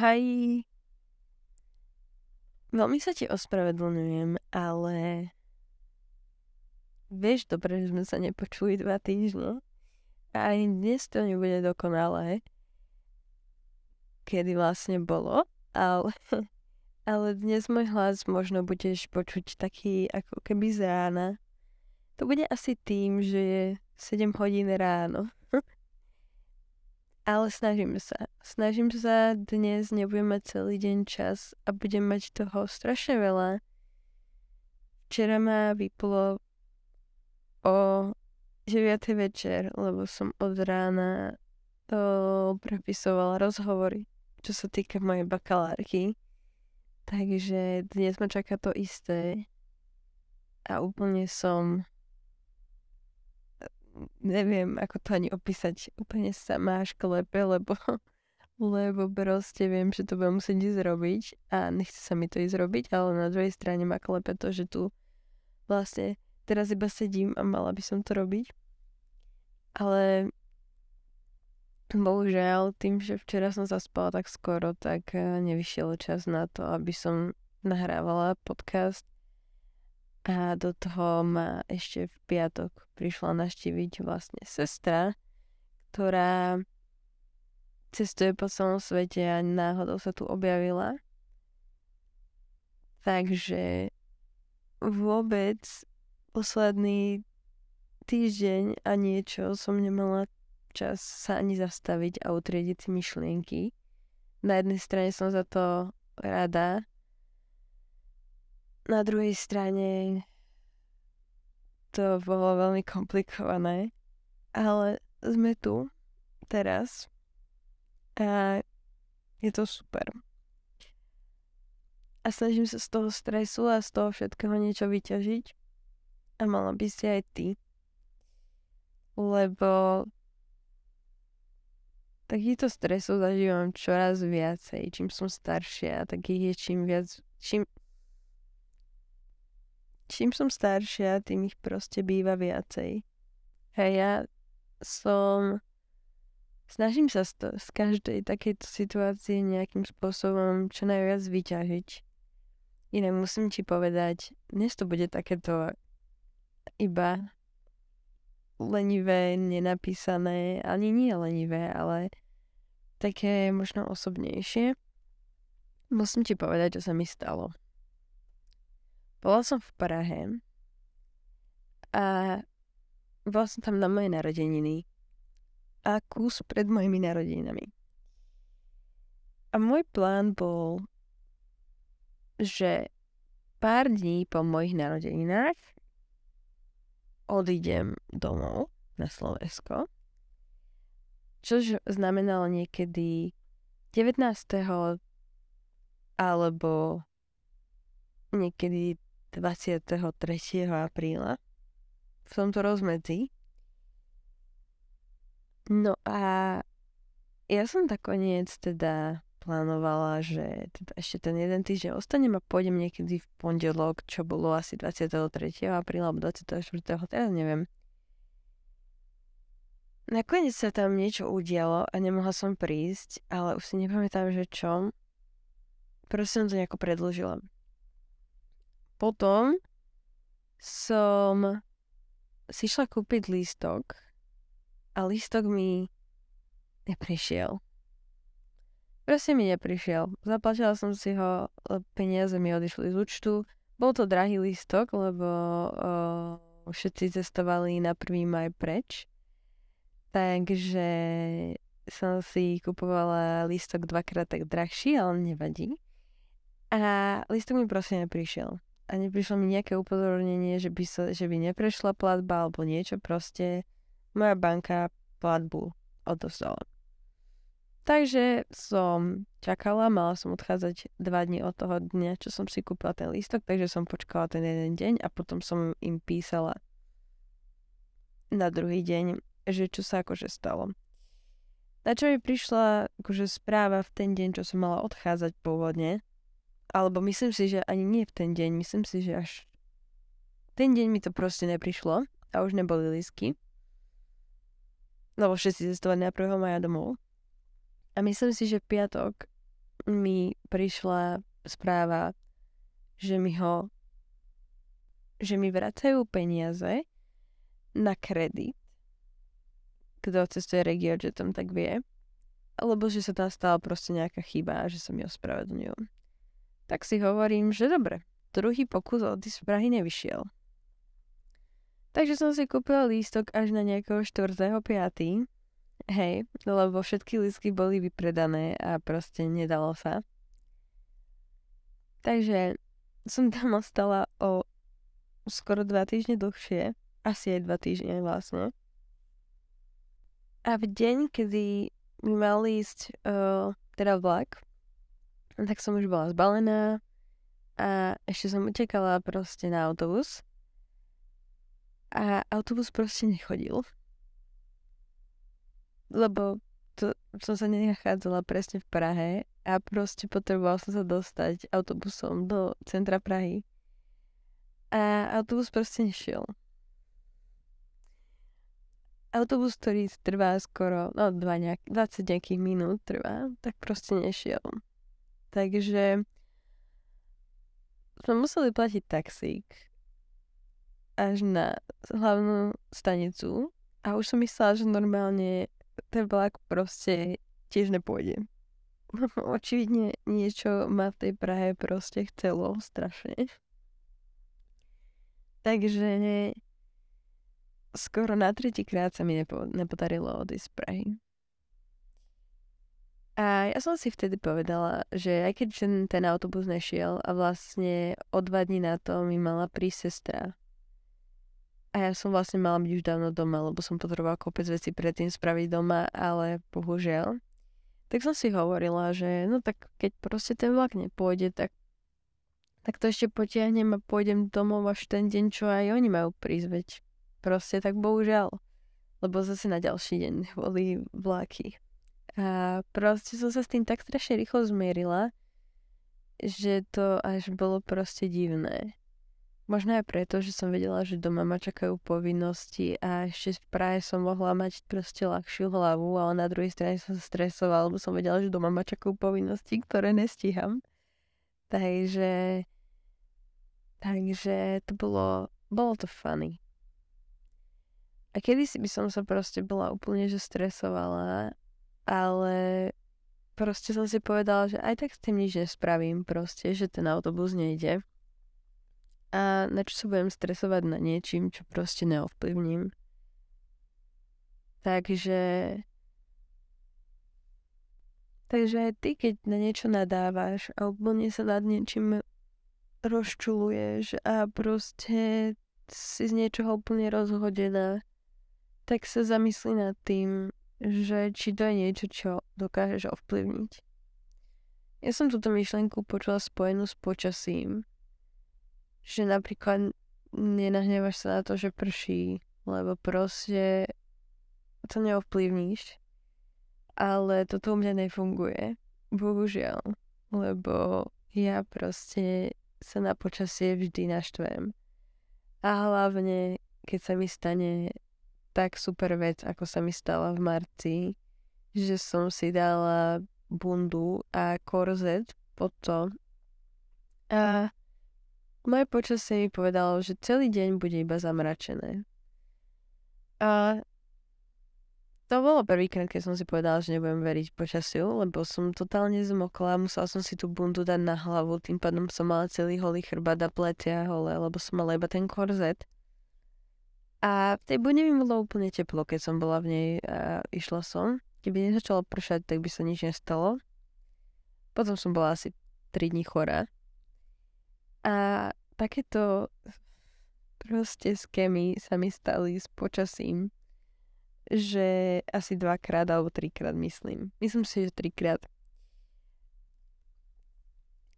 Haj. Veľmi sa ti ospravedlňujem, ale vieš dobre, že sme sa nepočuli dva týždne. A ani dnes to nebude dokonalé, kedy vlastne bolo, ale, ale dnes môj hlas možno budeš počuť taký ako keby z rána. To bude asi tým, že je 7 hodín ráno. Ale snažím sa. Snažím sa, dnes nebudem mať celý deň čas a budem mať toho strašne veľa. Včera ma vyplo o 9. večer, lebo som od rána to prepisovala rozhovory, čo sa týka mojej bakalárky. Takže dnes ma čaká to isté a úplne som neviem, ako to ani opísať úplne sama šklepe, lebo, lebo proste viem, že to budem musieť ísť robiť a nechce sa mi to ísť robiť, ale na druhej strane ma klepe to, že tu vlastne teraz iba sedím a mala by som to robiť. Ale bohužiaľ, tým, že včera som zaspala tak skoro, tak eh, nevyšiel čas na to, aby som nahrávala podcast a do toho ma ešte v piatok prišla naštíviť vlastne sestra, ktorá cestuje po celom svete a náhodou sa tu objavila. Takže vôbec posledný týždeň a niečo som nemala čas sa ani zastaviť a utriediť si myšlienky. Na jednej strane som za to rada, na druhej strane to bolo veľmi komplikované, ale sme tu teraz a je to super. A snažím sa z toho stresu a z toho všetkého niečo vyťažiť. A mala by si aj ty. Lebo takýchto stresov zažívam čoraz viacej. Čím som staršia, takých je čím viac, čím čím som staršia, tým ich proste býva viacej. A ja som... Snažím sa z, to, z každej takejto situácie nejakým spôsobom čo najviac vyťažiť. Inak musím ti povedať, dnes to bude takéto iba lenivé, nenapísané, ani nie lenivé, ale také možno osobnejšie. Musím ti povedať, čo sa mi stalo. Bola som v Prahe a bola som tam na moje narodeniny a kus pred mojimi narodeninami. A môj plán bol, že pár dní po mojich narodeninách odídem domov na Slovensko, čož znamenalo niekedy 19. alebo niekedy 23. apríla v tomto rozmedzi. No a ja som nakoniec teda plánovala, že teda ešte ten jeden týždeň ostanem a pôjdem niekedy v pondelok, čo bolo asi 23. apríla alebo 24. teraz neviem. Nakoniec sa tam niečo udialo a nemohla som prísť, ale už si nepamätám, že čo. Proste som to nejako predlžila. Potom som si šla kúpiť lístok a lístok mi neprišiel. Proste mi neprišiel. Zaplatila som si ho, peniaze mi odišli z účtu. Bol to drahý lístok, lebo o, všetci cestovali na prvý maj preč. Takže som si kupovala lístok dvakrát tak drahší, ale nevadí. A lístok mi proste neprišiel a neprišlo mi nejaké upozornenie, že by, sa, že by neprešla platba alebo niečo proste. Moja banka platbu odozdala. Takže som čakala, mala som odchádzať dva dní od toho dňa, čo som si kúpila ten lístok, takže som počkala ten jeden deň a potom som im písala na druhý deň, že čo sa akože stalo. Na čo mi prišla akože správa v ten deň, čo som mala odchádzať pôvodne, alebo myslím si, že ani nie v ten deň, myslím si, že až ten deň mi to proste neprišlo a už neboli lísky. Lebo všetci cestovali na 1. maja domov. A myslím si, že v piatok mi prišla správa, že mi ho že mi vracajú peniaze na kredit. Kto cestuje tam tak vie. Alebo že sa tam stala proste nejaká chyba a že sa mi ospravedlňujú. Tak si hovorím, že dobre, druhý pokus od z Prahy nevyšiel. Takže som si kúpila lístok až na nejakého 4.5. Hej, lebo všetky lístky boli vypredané a proste nedalo sa. Takže som tam ostala o skoro dva týždne dlhšie, asi aj dva týždne vlastne. A v deň, kedy mi mal ísť uh, teda vlak, tak som už bola zbalená a ešte som utekala proste na autobus. A autobus proste nechodil. Lebo to, som sa nenachádzala presne v Prahe a proste potreboval som sa dostať autobusom do centra Prahy. A autobus proste nešiel. Autobus, ktorý trvá skoro, no dva nejak, 20 nejakých minút trvá, tak proste nešiel. Takže sme museli platiť taxík až na hlavnú stanicu a už som myslela, že normálne ten vlak proste tiež nepôjde. Očividne niečo ma v tej Prahe proste chcelo strašne. Takže skoro na tretíkrát sa mi nepo, nepodarilo odísť z Prahy. A ja som si vtedy povedala, že aj keď ten, ten autobus nešiel a vlastne o dva dní na to mi mala prísť sestra. A ja som vlastne mala byť už dávno doma, lebo som potrebovala kopec veci predtým spraviť doma, ale bohužiaľ. Tak som si hovorila, že no tak keď proste ten vlak nepôjde, tak tak to ešte potiahnem a pôjdem domov až ten deň, čo aj oni majú prísť, veď proste tak bohužiaľ. Lebo zase na ďalší deň boli vlaky. A proste som sa s tým tak strašne rýchlo zmierila, že to až bolo proste divné. Možno aj preto, že som vedela, že doma ma čakajú povinnosti a ešte v Prahe som mohla mať proste ľahšiu hlavu, ale na druhej strane som sa stresovala, lebo som vedela, že doma ma čakajú povinnosti, ktoré nestíham. Takže, takže to bolo, bolo to funny. A kedy si by som sa proste bola úplne, že stresovala, ale proste som si povedala, že aj tak s tým nič nespravím proste, že ten autobus nejde. A na čo sa budem stresovať na niečím, čo proste neovplyvním. Takže Takže aj ty, keď na niečo nadávaš a úplne sa nad niečím rozčuluješ a proste si z niečoho úplne rozhodená, tak sa zamysli nad tým, že či to je niečo, čo dokážeš ovplyvniť. Ja som túto myšlenku počula spojenú s počasím, že napríklad nenahnevaš sa na to, že prší, lebo proste to neovplyvníš ale toto u mňa nefunguje. Bohužiaľ. Lebo ja proste sa na počasie vždy naštvem. A hlavne, keď sa mi stane tak super vec, ako sa mi stala v marci, že som si dala bundu a korzet pod to. A moje počasie mi povedalo, že celý deň bude iba zamračené. A to bolo prvýkrát, keď som si povedala, že nebudem veriť počasiu, lebo som totálne zmokla, musela som si tú bundu dať na hlavu, tým pádom som mala celý holý chrbát a pletia hole, lebo som mala iba ten korzet. A v tej bunde mi bolo úplne teplo, keď som bola v nej a išla som. Keby nezačalo pršať, tak by sa nič nestalo. Potom som bola asi 3 dní chorá. A takéto proste skémy sa mi stali s počasím že asi dvakrát alebo trikrát myslím. Myslím si, že trikrát.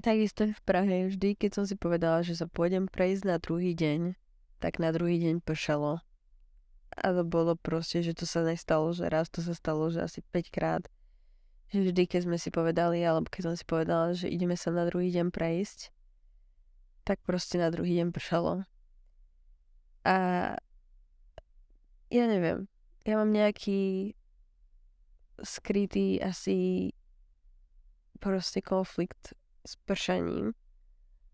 Takisto v Prahe vždy, keď som si povedala, že sa pôjdem prejsť na druhý deň, tak na druhý deň pršalo. A to bolo proste, že to sa nestalo, že raz to sa stalo, že asi 5 krát. Že vždy, keď sme si povedali, alebo keď som si povedala, že ideme sa na druhý deň prejsť, tak proste na druhý deň pršalo. A ja neviem, ja mám nejaký skrytý asi proste konflikt s pršaním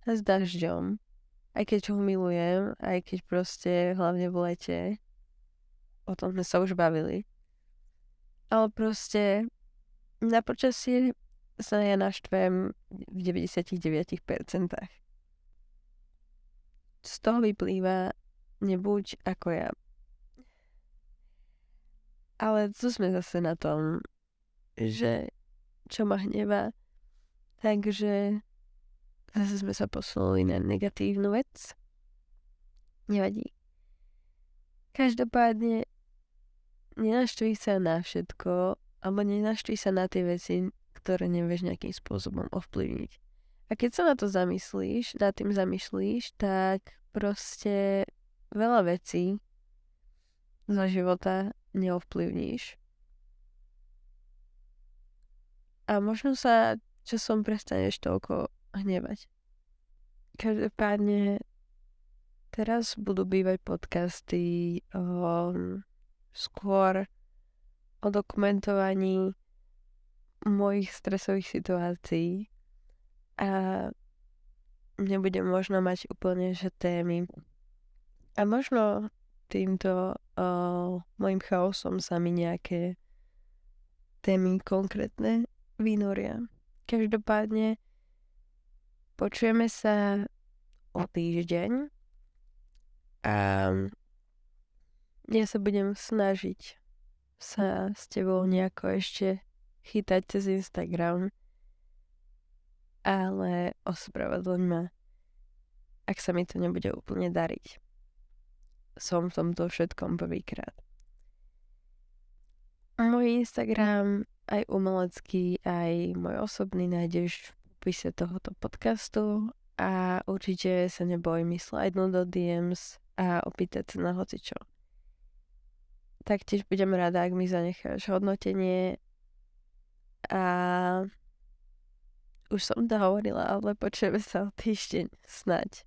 a s dažďom. Aj keď ho milujem, aj keď proste hlavne v lete, o tom sme sa už bavili. Ale proste na počasie sa ja naštvem v 99%. Z toho vyplýva nebuď ako ja. Ale tu sme zase na tom, že čo ma hnevá, takže zase sme sa posunuli na negatívnu vec. Nevadí. Každopádne nenaštví sa na všetko, alebo nenaštví sa na tie veci, ktoré nevieš nejakým spôsobom ovplyvniť. A keď sa na to zamyslíš, nad tým zamyslíš, tak proste veľa vecí zo života neovplyvníš. A možno sa časom prestaneš toľko hnevať. Každopádne teraz budú bývať podcasty um, skôr o dokumentovaní mojich stresových situácií a nebudem možno mať úplne že témy. A možno týmto uh, mojim chaosom sa mi nejaké témy konkrétne vynoria. Každopádne počujeme sa o týždeň a ja sa budem snažiť sa s tebou nejako ešte chytať cez Instagram. Ale ospravedlň ma, ak sa mi to nebude úplne dariť. Som v tomto všetkom prvýkrát. Môj Instagram, aj umelecký, aj môj osobný nájdeš popise tohoto podcastu a určite sa neboj mi slajdnúť do DMs a opýtať sa na hocičo. Taktiež budem rada, ak mi zanecháš hodnotenie a už som to hovorila, ale počujeme sa o týždeň snať.